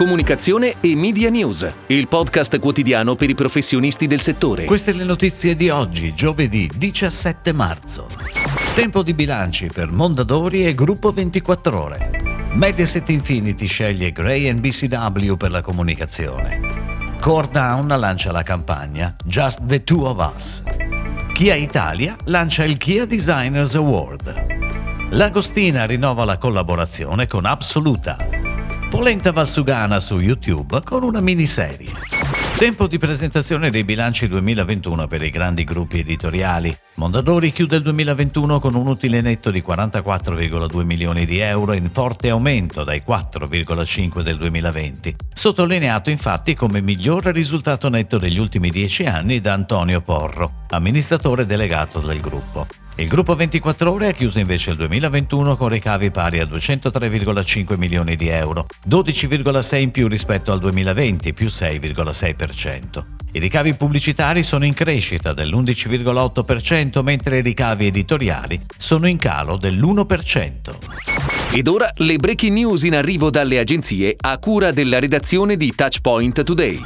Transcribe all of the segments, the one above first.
comunicazione e media news, il podcast quotidiano per i professionisti del settore. Queste le notizie di oggi, giovedì 17 marzo. Tempo di bilanci per Mondadori e Gruppo 24 Ore. Mediaset Infinity sceglie Gray BCW per la comunicazione. Core Down lancia la campagna Just the Two of Us. Kia Italia lancia il Kia Designers Award. L'Agostina rinnova la collaborazione con Absoluta. Polenta Valsugana su YouTube con una miniserie. Tempo di presentazione dei bilanci 2021 per i grandi gruppi editoriali. Mondadori chiude il 2021 con un utile netto di 44,2 milioni di euro in forte aumento dai 4,5 del 2020. Sottolineato infatti come miglior risultato netto degli ultimi dieci anni da Antonio Porro, amministratore delegato del gruppo. Il gruppo 24 ore ha chiuso invece il 2021 con ricavi pari a 203,5 milioni di euro, 12,6 in più rispetto al 2020, più 6,6%. I ricavi pubblicitari sono in crescita dell'11,8%, mentre i ricavi editoriali sono in calo dell'1%. Ed ora le breaking news in arrivo dalle agenzie a cura della redazione di Touchpoint Today.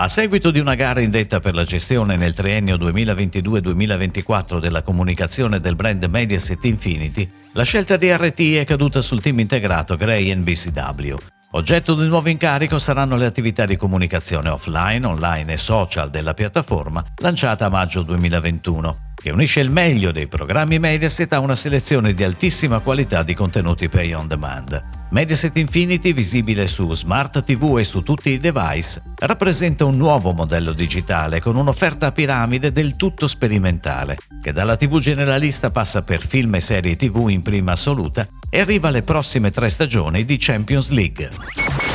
A seguito di una gara indetta per la gestione nel triennio 2022-2024 della comunicazione del brand Mediaset Infinity, la scelta di RT è caduta sul team integrato Gray NBCW. Oggetto del nuovo incarico saranno le attività di comunicazione offline, online e social della piattaforma lanciata a maggio 2021 che unisce il meglio dei programmi Mediaset a una selezione di altissima qualità di contenuti pay on demand. Mediaset Infinity, visibile su Smart TV e su tutti i device, rappresenta un nuovo modello digitale con un'offerta a piramide del tutto sperimentale, che dalla TV generalista passa per film e serie TV in prima assoluta e arriva alle prossime tre stagioni di Champions League.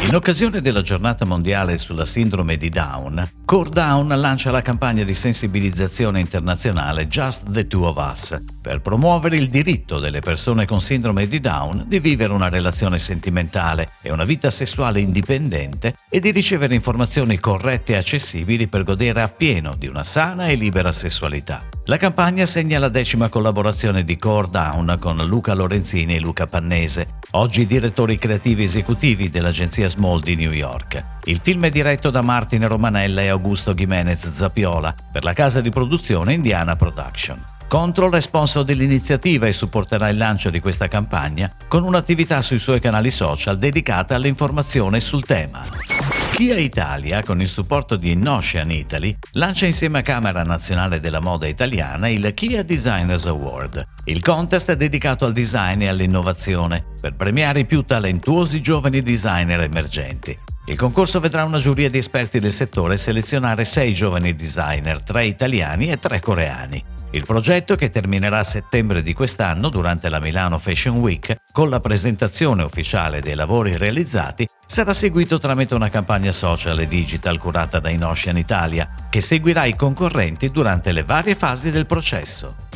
In occasione della giornata mondiale sulla sindrome di Down, Core Down lancia la campagna di sensibilizzazione internazionale Just the Two of Us per promuovere il diritto delle persone con sindrome di Down di vivere una relazione sentimentale e una vita sessuale indipendente e di ricevere informazioni corrette e accessibili per godere appieno di una sana e libera sessualità. La campagna segna la decima collaborazione di Core Down con Luca Lorenzini e Luca Pannese, oggi direttori creativi esecutivi dell'agenzia Small di New York. Il film è diretto da Martin Romanella e Augusto Jimenez Zapiola per la casa di produzione Indiana Production. Control è sponsor dell'iniziativa e supporterà il lancio di questa campagna con un'attività sui suoi canali social dedicata all'informazione sul tema. Kia Italia, con il supporto di Nocean Italy, lancia insieme a Camera Nazionale della Moda Italiana il Kia Designers Award. Il contest è dedicato al design e all'innovazione, per premiare i più talentuosi giovani designer emergenti. Il concorso vedrà una giuria di esperti del settore selezionare sei giovani designer, tre italiani e tre coreani. Il progetto, che terminerà a settembre di quest'anno durante la Milano Fashion Week, con la presentazione ufficiale dei lavori realizzati, sarà seguito tramite una campagna social e digital curata da Inocean Italia, che seguirà i concorrenti durante le varie fasi del processo.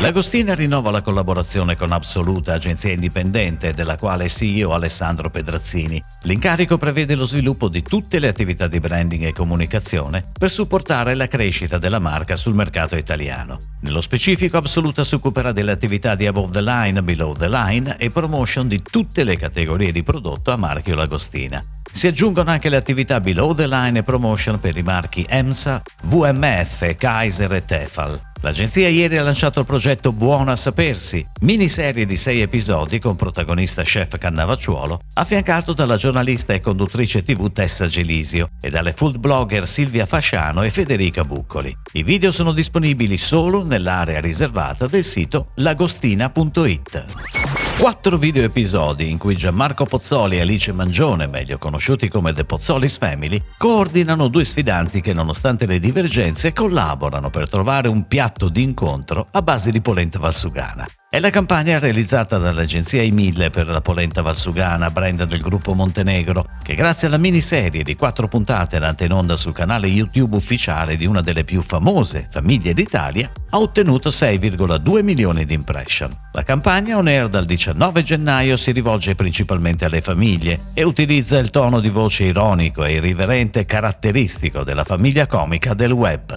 L'Agostina rinnova la collaborazione con Absoluta, agenzia indipendente della quale CEO Alessandro Pedrazzini. L'incarico prevede lo sviluppo di tutte le attività di branding e comunicazione per supportare la crescita della marca sul mercato italiano. Nello specifico Absoluta si occuperà delle attività di above the line, below the line e promotion di tutte le categorie di prodotto a marchio L'Agostina. Si aggiungono anche le attività below the line e promotion per i marchi EMSA, VMF, Kaiser e Tefal. L'agenzia ieri ha lanciato il progetto Buono a sapersi, miniserie di sei episodi con protagonista chef Cannavacciuolo, affiancato dalla giornalista e conduttrice tv Tessa Gelisio e dalle food blogger Silvia Fasciano e Federica Buccoli. I video sono disponibili solo nell'area riservata del sito lagostina.it. Quattro video episodi in cui Gianmarco Pozzoli e Alice Mangione, meglio conosciuti come The Pozzolis Family, coordinano due sfidanti che nonostante le divergenze collaborano per trovare un piatto d'incontro a base di polenta valsugana. È la campagna realizzata dall'agenzia I1000 per la polenta valsugana, brand del gruppo Montenegro, che grazie alla miniserie di quattro puntate nate in onda sul canale YouTube ufficiale di una delle più famose famiglie d'Italia, ha ottenuto 6,2 milioni di impression. La campagna on air dal 19 gennaio si rivolge principalmente alle famiglie e utilizza il tono di voce ironico e irriverente caratteristico della famiglia comica del web.